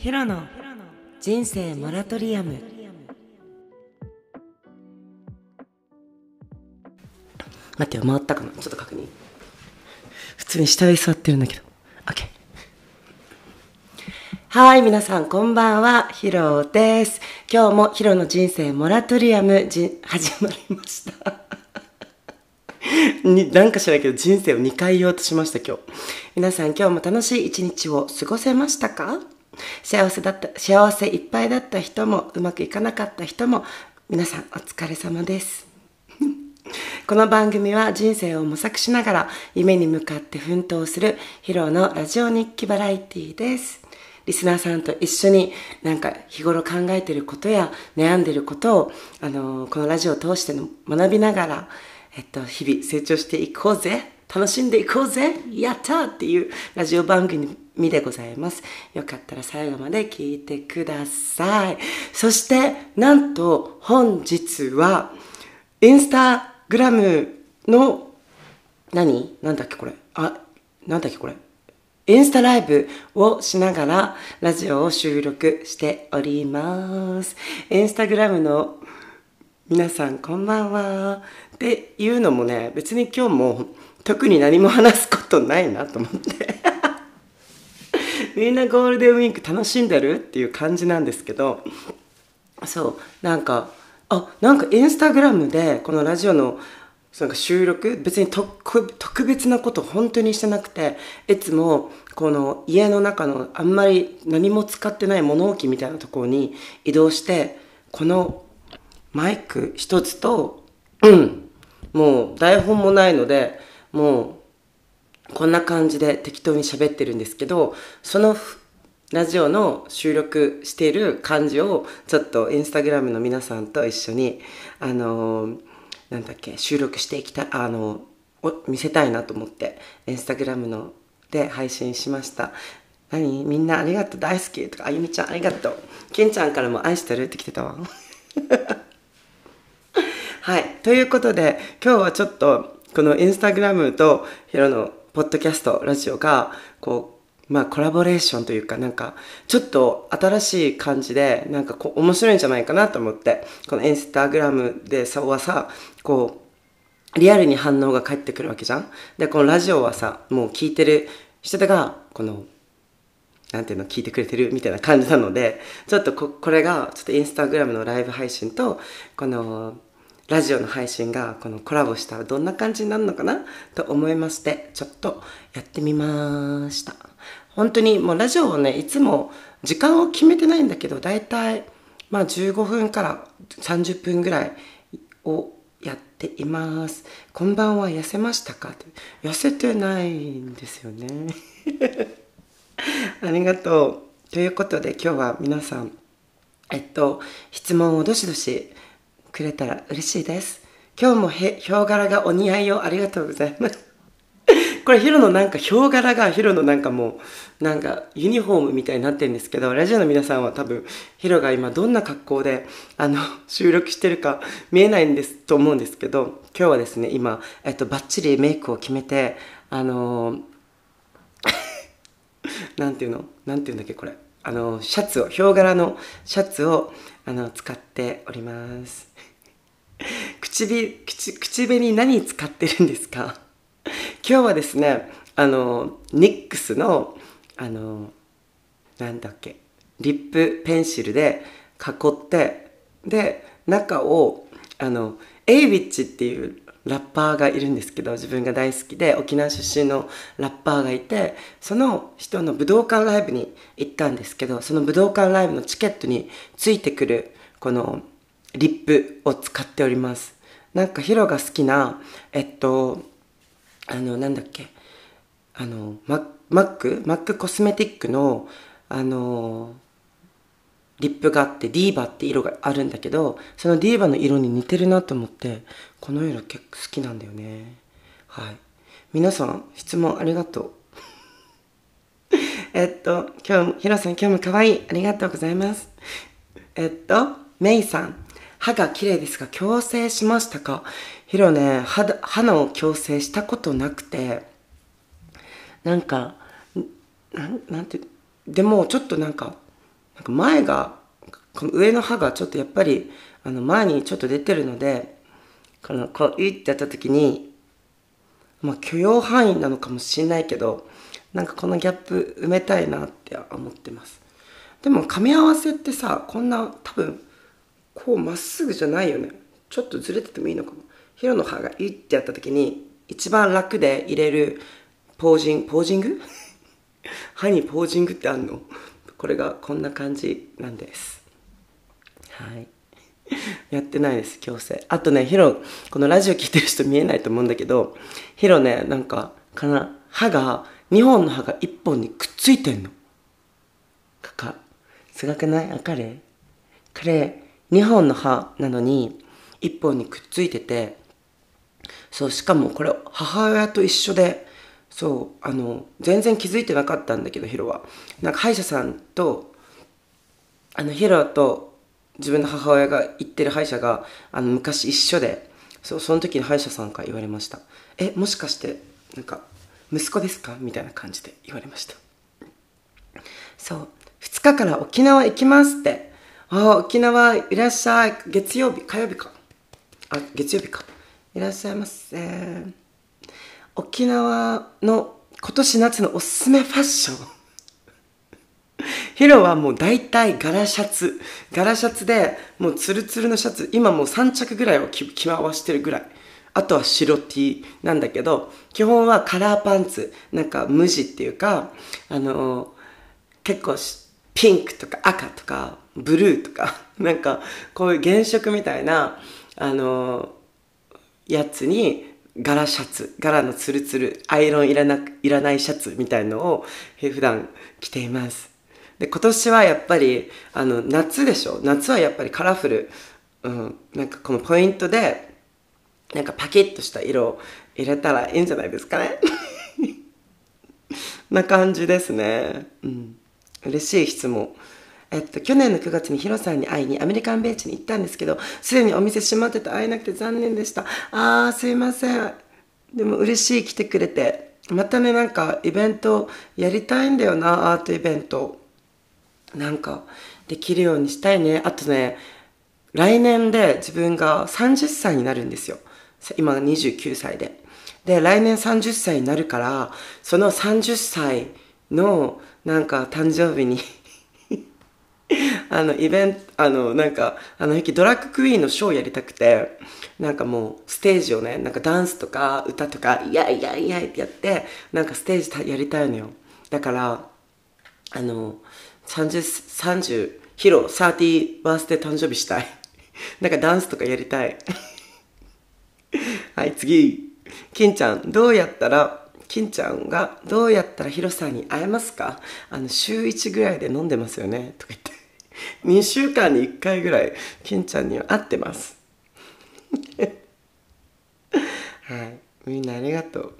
ヒロの人生モラトリアム。待ってよ回ったかな？ちょっと確認。普通に下で座ってるんだけど。OK はい皆さんこんばんは。ヒロです。今日もヒロの人生モラトリアムじ始まりました。になんか知らないけど人生を2回言おうとしました今日。皆さん今日も楽しい一日を過ごせましたか？幸せだった幸せいっぱいだった人もうまくいかなかった人も皆さんお疲れ様です。この番組は人生を模索しながら夢に向かって奮闘するヒロのラジオ日記バラエティです。リスナーさんと一緒になんか日頃考えてることや悩んでることを、あのこのラジオを通しての学びながら、えっと、日々成長していこうぜ。楽しんでいこうぜやったっていうラジオ番組でございます。よかったら最後まで聞いてください。そして、なんと本日は、インスタグラムの、何？なんだっけこれ？あ、なんだっけこれ？インスタライブをしながらラジオを収録しております。インスタグラムの皆さんこんばんは。っていうのもね、別に今日も特に何も話すことないなと思って。みんなゴールデンウィーク楽しんでるっていう感じなんですけどそうなんかあなんかインスタグラムでこのラジオのなんか収録別に特別なこと本当にしてなくていつもこの家の中のあんまり何も使ってない物置みたいなところに移動してこのマイク一つとうんもう台本もないのでもうこんな感じで適当に喋ってるんですけどそのラジオの収録している感じをちょっとインスタグラムの皆さんと一緒にあのー、なんだっけ収録していきたいあの見せたいなと思ってインスタグラムので配信しました。何？みんなありがとう。大好き。とかあゆみちゃんありがとう。けんちゃんからも愛してるって来てたわ。はい。ということで今日はちょっとこのインスタグラムとヒロのポッドキャスト、ラジオが、こう、まあコラボレーションというかなんか、ちょっと新しい感じで、なんかこう面白いんじゃないかなと思って、このインスタグラムでさ、はさ、こう、リアルに反応が返ってくるわけじゃん。で、このラジオはさ、もう聞いてる人が、この、なんていうの、聞いてくれてるみたいな感じなので、ちょっとこ、これが、ちょっとインスタグラムのライブ配信と、この、ラジオの配信がこのコラボしたらどんな感じになるのかな？と思いまして、ちょっとやってみました。本当にもうラジオをね、いつも時間を決めてないんだけど、だいたいまあ15分から30分ぐらいをやっています。こんばんは、痩せましたか？痩せてないんですよね。ありがとう。ということで今日は皆さん、えっと、質問をどしどしくれたら嬉しいです。今日もヒョウ柄がお似合いをありがとうございます。これヒロのなんかヒョウ柄がヒロのなんかもうなんかユニフォームみたいになってるんですけどラジオの皆さんは多分ヒロが今どんな格好であの 収録してるか見えないんですと思うんですけど今日はですね今、えっと、バッチリメイクを決めてあの なんていうの？なんていうんだっけこれ？あのシャツをヒョウ柄のシャツをあの使っております。口火口口紅何使ってるんですか？今日はですねあのニックスのあのなんだっけリップペンシルで囲ってで中をあのエイビッチっていうラッパーがいるんですけど自分が大好きで沖縄出身のラッパーがいてその人の武道館ライブに行ったんですけどその武道館ライブのチケットについてくるこのリップを使っております。なんかヒロが好きなえっとあのなんだっけあのママック？マックコスメティックのあのリップがあってディーバって色があるんだけどそのディーバの色に似てるなと思ってこの色結構好きなんだよね。はい。皆さん質問ありがとう。えっと今日もヒロさん今日も可愛い。ありがとうございます。えっとメイさん。歯が綺麗ですが矯正しましたか？ヒロね歯歯の矯正したことなくて。なんかなんなんてでもちょっとなんかなんか前がこの上の歯がちょっとやっぱりあの前にちょっと出てるのでこのこういってやった時にまあ許容範囲なのかもしれないけどなんかこのギャップ埋めたいなって思ってます。でも噛み合わせってさこんな多分こうまっすぐじゃないよね。ちょっとずれててもいいのかも。ヒロの歯がいってやった時に一番楽で入れるポージングポージング？歯にポージングってあんの？これがこんな感じなんです。はい。やってないです矯正あとねヒロこのラジオ聞いてる人見えないと思うんだけどヒロねなんかかな歯が2本の歯が1本にくっついてんの。かかすがくない？あ彼彼2本の歯なのに1本にくっついててそうしかもこれ母親と一緒でそうあの全然気づいてなかったんだけどヒロは。なんか歯医者さんとあのヒロと自分の母親が行ってる歯医者があの昔一緒でそその時に歯医者さんから言われました「えもしかしてなんか息子ですか?」みたいな感じで言われました。そう。2日から沖縄行きますって。あ沖縄いらっしゃい。月曜日火曜日か。あ月曜日か。いらっしゃいませ。沖縄の今年夏のおすすめファッション。ヒロはもう大体柄シャツ。柄シャツでもうツルツルのシャツ。今もう3着ぐらいを着回してるぐらい。あとは白 T なんだけど基本はカラーパンツ。なんか無地っていうかあのー、結構ピンクとか赤とかブルーとか。なんかこういう原色みたいなあのー、やつに柄シャツ。柄のツルツルアイロンいらないらないシャツみたいのを普段着ています。で今年はやっぱりあの夏でしょ？夏はやっぱりカラフル、うん、なんかこのポイントでなんかパキッとした色を入れたらいいんじゃないですかね？な感じですねうん嬉しい質問えっと、去年の9月にヒロさんに会いにアメリカンベンチに行ったんですけど、すでにお店閉まってて会えなくて残念でした。あー、すいません。でも嬉しい来てくれて。またね、なんかイベントやりたいんだよな、アートイベント。なんか、できるようにしたいね。あとね、来年で自分が30歳になるんですよ。今29歳で。で、来年30歳になるから、その30歳のなんか誕生日に あの、イベント、あの、なんか、あの、ドラッグクイーンのショーやりたくて、なんかもう、ステージをね、なんかダンスとか歌とか、イヤイヤイヤイってやって、なんかステージやりたいのよ。だから、あの、30、30、ヒロ、30バースデー誕生日したい。なんかダンスとかやりたい。はい、次。金ちゃん、どうやったら、金ちゃんがどうやったらヒロさんに会えますか？あの、週1ぐらいで飲んでますよね？とか言って。2週間に1回ぐらい金ちゃんには会ってますはいみんなありがとう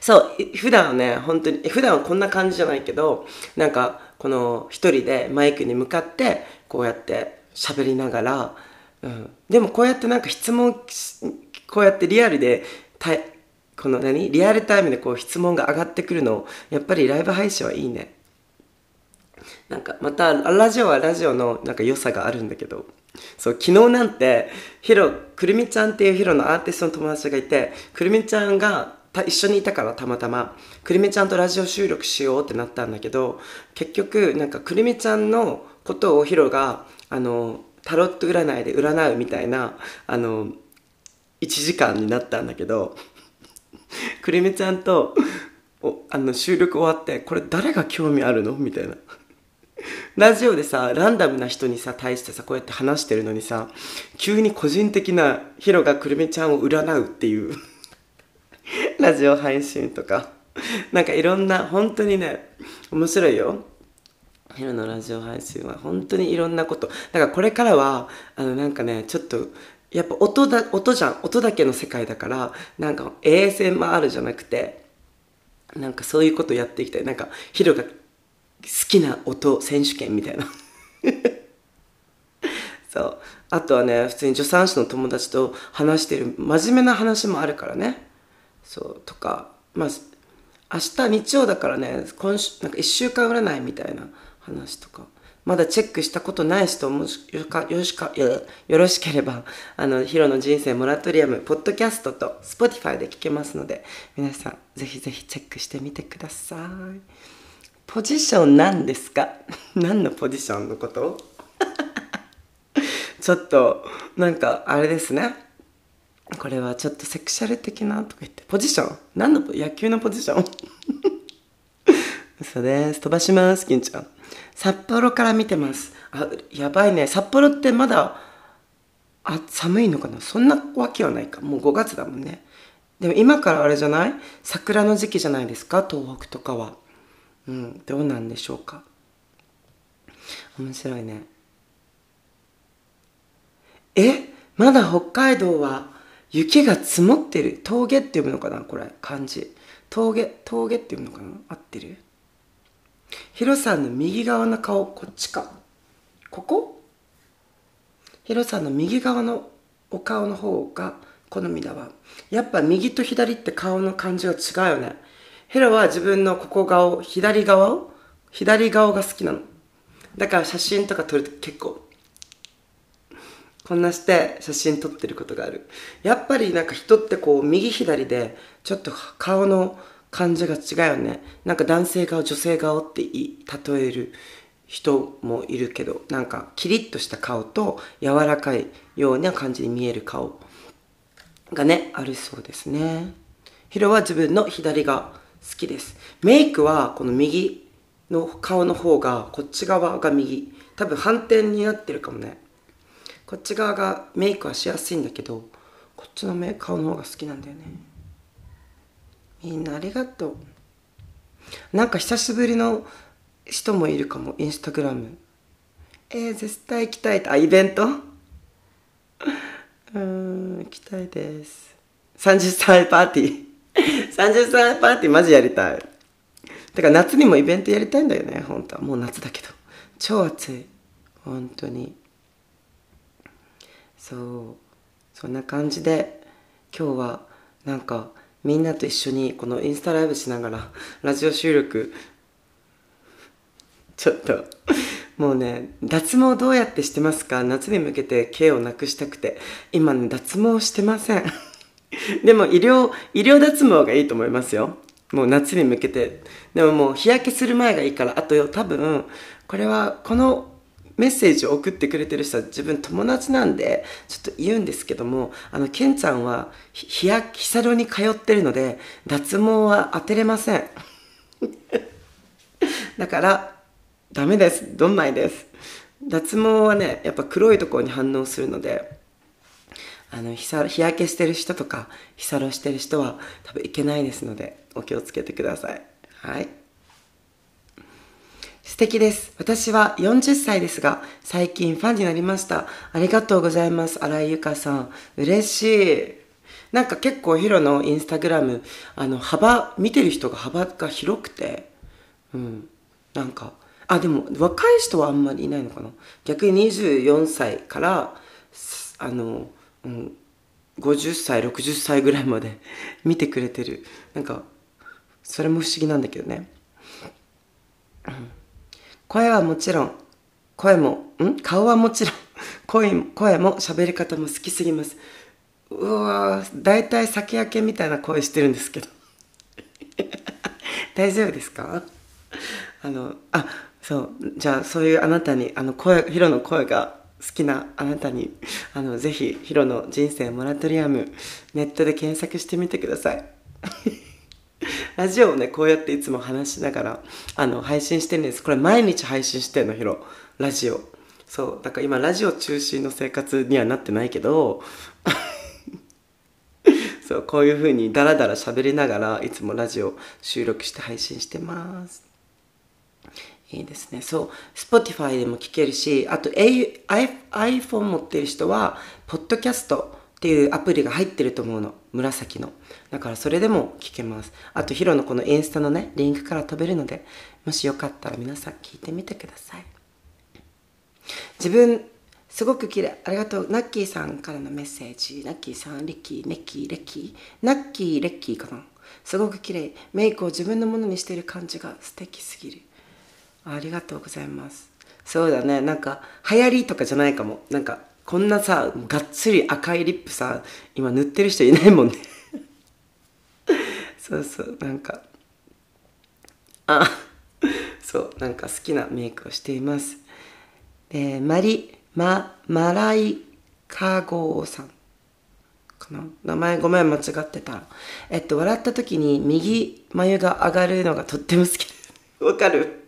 そう普段はね本当に普段はこんな感じじゃないけどなんかこの一人でマイクに向かってこうやって喋りながら、うん、でもこうやってなんか質問こうやってリアルでこの何？リアルタイムでこう質問が上がってくるのやっぱりライブ配信はいいね。なんかまたラジオはラジオのなんか良さがあるんだけどそう昨日なんてヒロくるみちゃんっていうヒロのアーティストの友達がいてくるみちゃんが一緒にいたからたまたまくるみちゃんとラジオ収録しようってなったんだけど結局なんかくるみちゃんのことをヒロがあのタロット占いで占うみたいなあの1時間になったんだけどくるみちゃんとあの収録終わってこれ誰が興味あるの？みたいな。ラジオでさ、ランダムな人にさ、対してさ、こうやって話してるのにさ、急に個人的なヒロがくるみちゃんを占うっていう。ラジオ配信とか、なんかいろんな、本当にね、面白いよ。ヒロのラジオ配信は本当にいろんなこと。だからこれからは、あのなんかね、ちょっと、やっぱ音だ、音じゃん。音だけの世界だから、なんか ASMR じゃなくて、なんかそういうことやっていきたい。なんか、ヒロが好きな音選手権みたいな そうあとはね普通に助産師の友達と話してる真面目な話もあるからねそうとかまあ明日日曜だからね今週なんか1週間占いみたいな話とかまだチェックしたことない人もしよかよしかよろしければあのヒロの人生モラトリアムポッドキャストと Spotify で聞けますので皆さんぜひぜひチェックしてみてください。ポジション何ですか？何のポジションのこと？ちょっとなんかあれですね。これはちょっとセクシャル的なとか言ってポジション？何の野球のポジション？嘘です。飛ばします金ちゃん。札幌から見てます。あやばいね。札幌ってまだあ寒いのかな？そんなわけはないか。もう5月だもんね。でも今からあれじゃない？桜の時期じゃないですか？東北とかは。うん。どうなんでしょうか？面白いね。え？まだ北海道は雪が積もってる。峠って読むのかなこれ。漢字。峠峠って読むのかな？合ってる？ヒロさんの右側の顔こっちか。ここ？ヒロさんの右側のお顔の方が好みだわ。やっぱ右と左って顔の感じが違うよね。ヒロは自分のここ顔左側を左側が好きなの。だから写真とか撮ると結構こんなして写真撮ってることがある。やっぱりなんか人ってこう右左でちょっと顔の感じが違うよね。なんか男性顔女性顔って例える人もいるけどなんかキリッとした顔と柔らかいような感じに見える顔がねあるそうですね。ヒロは自分の左が好きです。メイクはこの右の顔の方がこっち側が右。多分反転になってるかもね。こっち側がメイクはしやすいんだけどこっちの目顔の方が好きなんだよね。みんなありがとう。なんか久しぶりの人もいるかもインスタグラム。えー、絶対行きたいあイベント？うん行きたいです。30歳パーティー。30歳パーティーマジやりたい。てか夏にもイベントやりたいんだよね本当は。もう夏だけど。超暑い。本当に。そう。そんな感じで今日はなんかみんなと一緒にこのインスタライブしながらラジオ収録ちょっともうね脱毛どうやってしてますか？夏に向けて毛をなくしたくて。今ね脱毛してません。でも医療医療脱毛がいいと思いますよ。もう夏に向けて。でももう日焼けする前がいいから。あとよ多分これはこのメッセージを送ってくれてる人は自分友達なんでちょっと言うんですけどもあのケンちゃんは日焼日サロに通ってるので脱毛は当てれません。だからダメです。どんまいです。脱毛はねやっぱ黒いところに反応するのであの日日焼けしてる人とか日サロしてる人は多分いけないですのでお気をつけてください。はい。素敵です。私は40歳ですが、最近ファンになりました。ありがとうございます。新井由香さん。嬉しい。なんか結構ヒロのインスタグラム、あの、幅、見てる人が幅が広くて、うん。なんか、あ、でも若い人はあんまりいないのかな。逆に24歳から、あの、うん、50歳、60歳ぐらいまで 見てくれてる。なんか、それも不思議なんだけどね。声はもちろん、声も、ん？顔はもちろん、声声も喋り方も好きすぎます。うわ大体酒焼けみたいな声してるんですけど。大丈夫ですか？あの、あ、そう、じゃあそういうあなたに、あの声、ヒロの声が好きなあなたに、あの、ぜひ、ヒロの人生モラトリアム、ネットで検索してみてください。ラジオをね、こうやっていつも話しながら、あの、配信してるんです。これ毎日配信してんの、ヒロ。ラジオ。そう。だから今、ラジオ中心の生活にはなってないけど、そう、こういう風にダラダラ喋りながら、いつもラジオ収録して配信してます。いいですね。そう。Spotify でも聞けるし、あと、iPhone 持ってる人は、ポッドキャストっていうアプリが入ってると思うの。紫の。だからそれでも聞けます。あとヒロのこのインスタのね、リンクから飛べるので、もしよかったら皆さん聞いてみてください。自分、すごく綺麗。ありがとう。ナッキーさんからのメッセージ。ナッキーさん、リッキー、ネッキー、レッキー。ナッキー、レッキーかな。すごく綺麗。メイクを自分のものにしている感じが素敵すぎる。ありがとうございます。そうだねなんか流行りとかじゃないかもなんかこんなさがっつり赤いリップさ今塗ってる人いないもんね。そうそうなんか。あそうなんか好きなメイクをしています。でマリママライカゴーさん。かな？名前ごめん間違ってた。えっと笑った時に右眉が上がるのがとっても好き。わかる？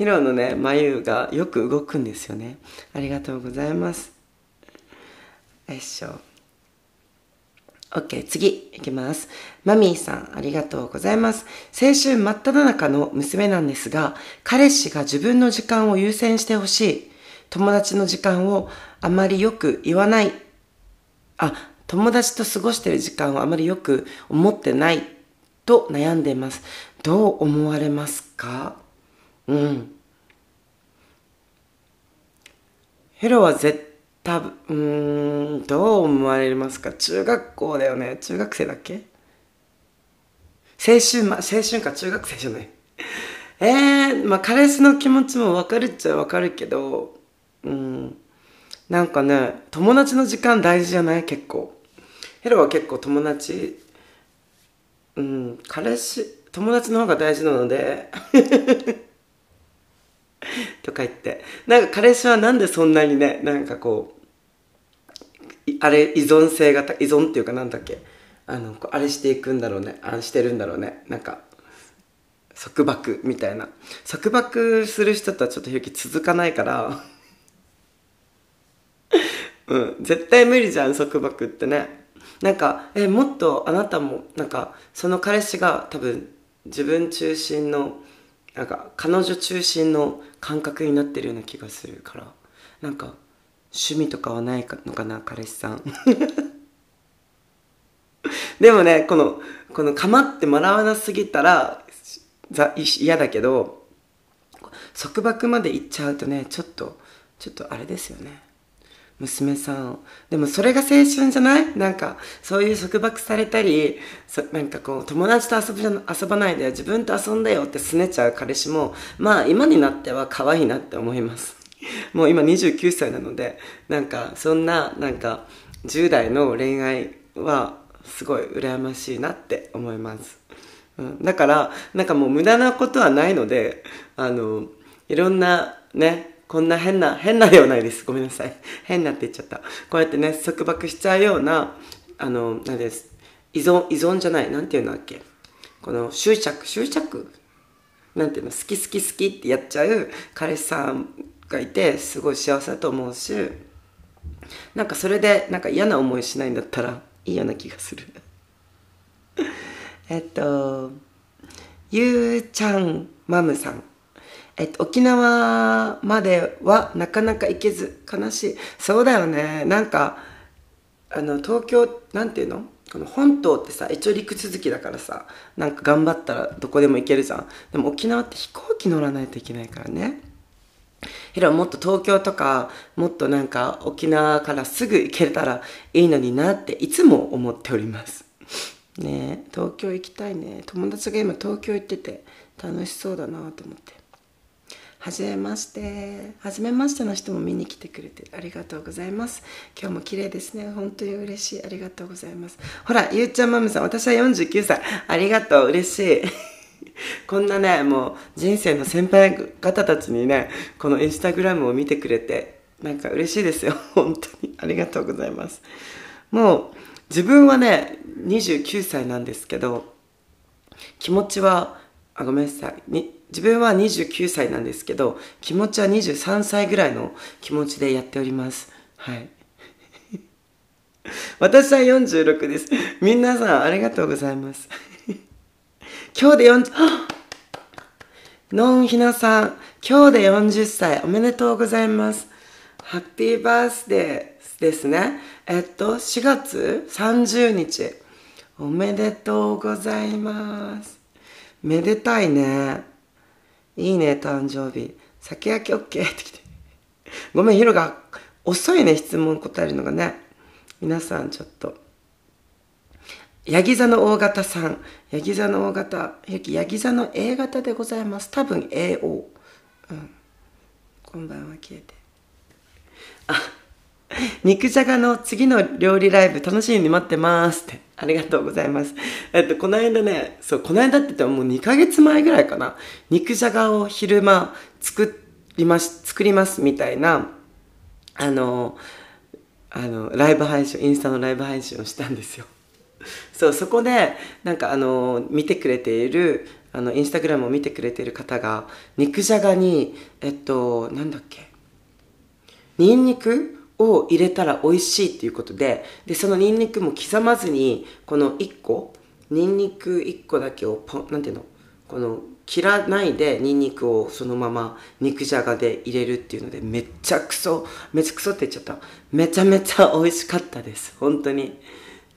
ヒロのね眉がよく動くんですよね。ありがとうございます。よいしょ。OK 次いきます。マミーさんありがとうございます。青春真っ只中の娘なんですが彼氏が自分の時間を優先してほしい。友達の時間をあまりよく言わない。あ友達と過ごしてる時間をあまりよく思ってないと悩んでいます。どう思われますか？うん。ヘロは絶多分うんどう思われますか？中学校だよね。中学生だっけ？青春ま青春か？中学生じゃない。えー、まあ彼氏の気持ちも分かるっちゃ分かるけどうん。なんかね友達の時間大事じゃない？結構。ヘロは結構友達。うん。彼氏友達の方が大事なので。とか言って。なんか彼氏はなんでそんなにねなんかこうあれ依存性が依存っていうかなんだっけ。あのあれしていくんだろうね。あれしてるんだろうね。なんか束縛みたいな。束縛する人とはちょっと勇気続かないから。うん。絶対無理じゃん束縛ってね。なんかえもっとあなたもなんかその彼氏が多分自分中心のなんか彼女中心の感覚になってるような気がするからなんか趣味とかはないのかな彼氏さん。でもねこのこの構ってもらわなすぎたら嫌だけど束縛まで行っちゃうとねちょっとちょっとあれですよね。娘さんでもそれが青春じゃない？なんかそういう束縛されたりそなんかこう友達と遊ぶ遊ばないで自分と遊んでよってすねちゃう彼氏もまあ今になっては可愛いなって思います。もう今29歳なのでなんかそんななんか10代の恋愛はすごい羨ましいなって思います、うん、だからなんかもう無駄なことはないのであのいろんなねこんな変な、変なではないです。ごめんなさい。変なって言っちゃった。こうやってね、束縛しちゃうような、あの、なんです。依存、依存じゃない。なんていうんだっけ。この執着、執着なんていうの、好き好き好きってやっちゃう彼氏さんがいて、すごい幸せだと思うし、なんかそれで、なんか嫌な思いしないんだったら、いいような気がする。えっと、ゆうちゃんマムさん。えっと、沖縄まではなかなか行けず悲しい。そうだよね。なんかあの東京なんていうの？この本島ってさ一応陸続きだからさなんか頑張ったらどこでも行けるじゃん。でも沖縄って飛行機乗らないといけないからね。ヒロもっと東京とかもっとなんか沖縄からすぐ行けたらいいのになっていつも思っております。ね東京行きたいね。友達が今東京行ってて楽しそうだなと思って。はじめまして。はじめましての人も見に来てくれてありがとうございます。今日も綺麗ですね。本当に嬉しい。ありがとうございます。ほらゆうちゃんマムさん私は49歳。ありがとう。嬉しい。こんなねもう人生の先輩方たちにねこのインスタグラムを見てくれてなんか嬉しいですよ。本当に。ありがとうございます。もう自分はね29歳なんですけど気持ちはあごめんなさい。に自分は29歳なんですけど気持ちは23歳ぐらいの気持ちでやっております。はい。私は46です。皆さんありがとうございます。今日で40のんひなさん今日で40歳おめでとうございます。ハッピーバースデーですね。えっと4月30日。おめでとうございます。めでたいねいいね、誕生日。酒焼き OK って来て。ごめん、ヒロが遅いね、質問答えるのがね。皆さんちょっと。ヤギ座の大型さん。ヤギ座の大型。ヤギ座の A 型でございます。多分 AO。うん。こんばんは消えてあ肉じゃがの次の料理ライブ楽しみに待ってますって。ありがとうございます。えっとこの間ねそうこの間って言ってももう2ヶ月前ぐらいかな。肉じゃがを昼間作ります作りますみたいなあのあのライブ配信インスタのライブ配信をしたんですよ。そうそこでなんかあの見てくれているあのインスタグラムを見てくれている方が肉じゃがにえっとなんだっけ？ニンニク？を入れたら美味しいっていうことででそのニンニクも刻まずにこの1個ニンニク1個だけをポなんていうの？この切らないでニンニクをそのまま肉じゃがで入れるっていうのでめっちゃくそめちゃくそって言っちゃった。めちゃめちゃ美味しかったです。本当に。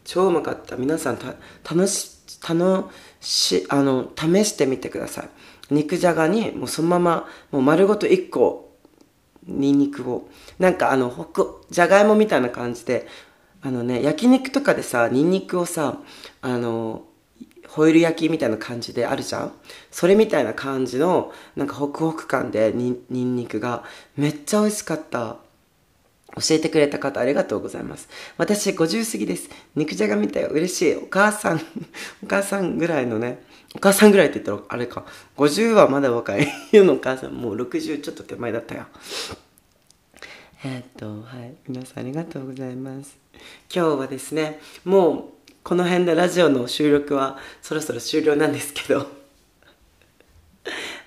超うまかった。皆さんた楽し楽しあの試してみてください。肉じゃがにもうそのままもう丸ごと1個ニンニクをなんかあのほくじゃがいもみたいな感じであのね焼肉とかでさニンニクをさあのホイル焼きみたいな感じであるじゃん？それみたいな感じのなんかホクホク感でにニンニクがめっちゃ美味しかった教えてくれた方ありがとうございます。私50過ぎです。肉じゃがみたい嬉しい。お母さん、お母さんぐらいのね、お母さんぐらいって言ったらあれか。50はまだ若い。うのお母さんもう60ちょっと手前だったよ。え、っと、はい。皆さんありがとうございます。今日はですね、もうこの辺でラジオの収録はそろそろ終了なんですけど、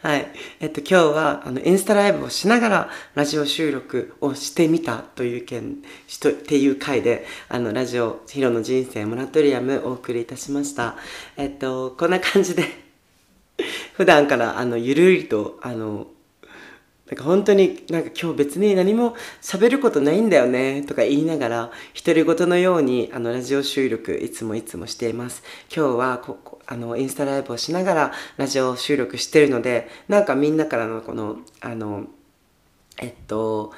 はい。えっと、今日は、あの、インスタライブをしながら、ラジオ収録をしてみたという件、しと、っていう回で、あの、ラジオ、ヒロの人生モラトリアムお送りいたしました。えっと、こんな感じで 普段から、あの、ゆるりと、あの、なんか本当になんか今日別に何も喋ることないんだよねとか言いながら独り言のようにあのラジオ収録いつもいつもしています。今日はここあのインスタライブをしながらラジオ収録してるのでなんかみんなからのこのあのえっと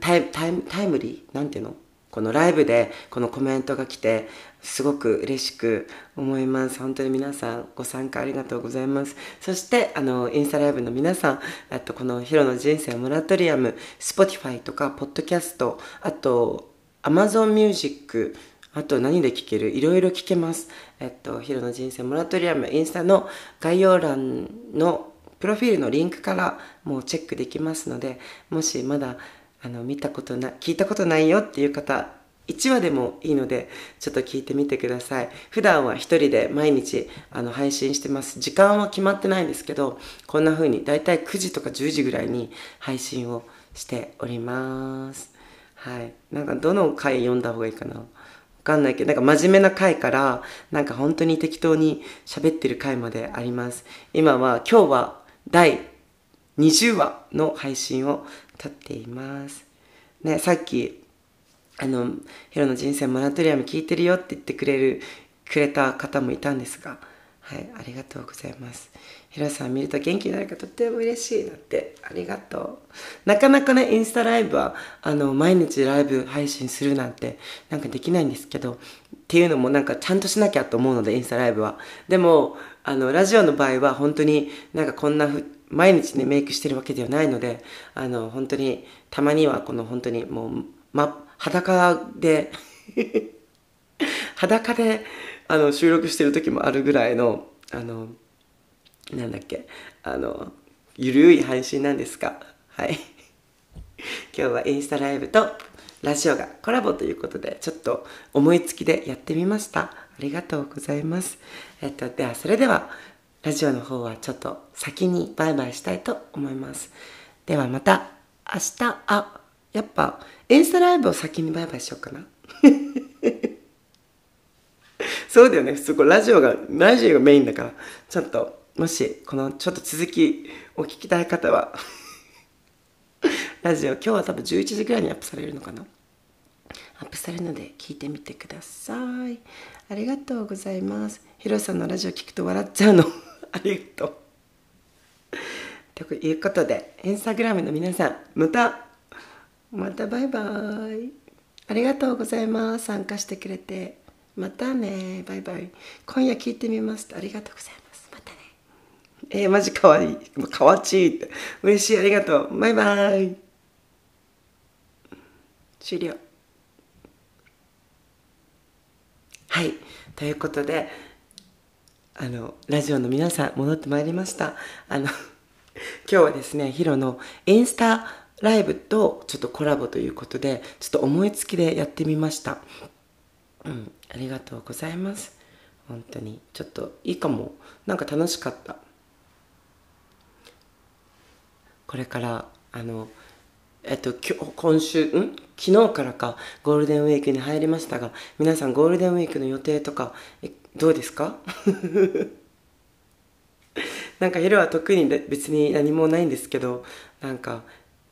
タイタイタイムリー？なんていうの？このライブでこのコメントが来てすごく嬉しく思います。本当に皆さんご参加ありがとうございます。そして、あの、インスタライブの皆さん、あとこのヒロの人生モラトリアム、Spotify とか、ポッドキャスト、あと、Amazon Music、あと何で聴けるいろいろ聴けます。えっと、ヒロの人生モラトリアム、インスタの概要欄のプロフィールのリンクからもうチェックできますので、もしまだあの見たことな聞いたことないよっていう方1話でもいいのでちょっと聞いてみてください。普段は一人で毎日あの配信してます。時間は決まってないんですけどこんな風にだいたい9時とか10時ぐらいに配信をしております。はい。なんかどの回読んだ方がいいかな？わかんないけど、なんか真面目な回から、なんか本当に適当に喋ってる回まであります。今は、今日は第20話の配信を撮っています。ね、さっきあのヒロの人生モラトリアム聞いてるよって言ってくれるくれた方もいたんですがはいありがとうございます。ヒロさん見ると元気になるかとっても嬉しいなってありがとう。なかなかねインスタライブはあの毎日ライブ配信するなんてなんかできないんですけどっていうのもなんかちゃんとしなきゃと思うのでインスタライブは。でもあのラジオの場合は本当になんかこんなふ毎日ねメイクしてるわけではないのであの本当にたまにはこの本当にもう、ま、裸で 裸であの収録してる時もあるぐらいのあのなんだっけあのゆるい配信なんですがはい。今日はインスタライブとラジオがコラボということでちょっと思いつきでやってみました。ありがとうございます。えっとではそれではラジオの方はちょっと先にバイバイしたいと思います。ではまた明日。あやっぱインスタライブを先にバイバイしようかな。そうだよね。普通こラジオがラジオがメインだから。ちょっともしこのちょっと続きお聞きたい方は。ラジオ今日は多分11時ぐらいにアップされるのかな。アップされるので聞いてみてください。ありがとうございます。ヒロさんのラジオ聞くと笑っちゃうの。ありがとう。ということでインスタグラムの皆さんまたまたバイバイありがとうございます参加してくれてまたねバイバイ今夜聞いてみますありがとうございますまたねえー、マジかわいい。かわちい。嬉しい、ありがとう。バイバイ。終了。はい。ということで、あの、ラジオの皆さん、戻ってまいりました。あの、今日はですね、ヒロのインスタライブとちょっとコラボということで、ちょっと思いつきでやってみました。うん、ありがとうございます。本当に。ちょっといいかも。なんか楽しかった。これからあのえっと今日今週ん？昨日からかゴールデンウィークに入りましたが皆さんゴールデンウィークの予定とかえどうですか？なんか昼は特に別に何もないんですけどなんか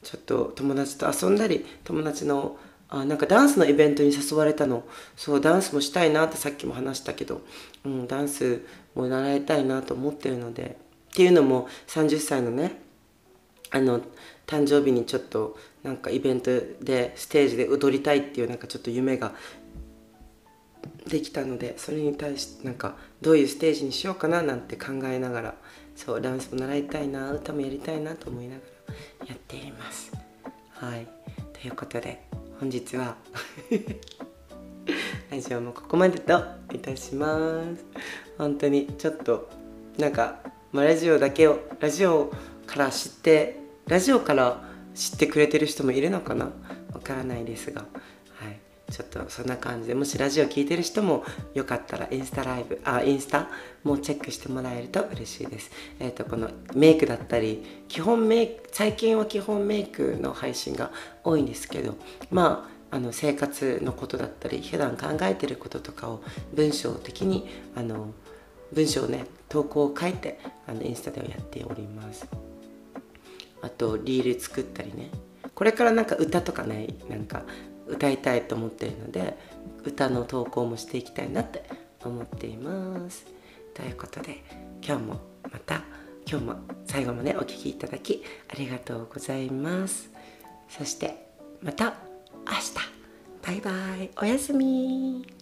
ちょっと友達と遊んだり友達のあなんかダンスのイベントに誘われたの。そうダンスもしたいなってさっきも話したけど、うん、ダンスも習いたいなと思ってるので。っていうのも30歳のねあの誕生日にちょっとなんかイベントでステージで踊りたいっていうなんかちょっと夢ができたのでそれに対してなんかどういうステージにしようかななんて考えながらそうダンスも習いたいな歌もやりたいなと思いながら。やっています。はい。ということで本日は ラジオもここまでといたします。本当にちょっとなんか、まあ、ラジオだけをラジオから知ってラジオから知ってくれてる人もいるのかな？わからないですが、ちょっとそんな感じでもしラジオ聴いてる人もよかったらインスタライブあインスタもチェックしてもらえると嬉しいです、えーと、このメイクだったり基本メイク最近は基本メイクの配信が多いんですけどまああの生活のことだったり普段考えてることとかを文章的にあの文章をね投稿を書いてあのインスタではやっております。あとリール作ったりね。これからなんか歌とかねなんか歌いたいと思ってるので歌の投稿もしていきたいなって思っています。ということで今日もまた今日も最後までお聴きいただきありがとうございます。そしてまた明日。バイバイ。おやすみ。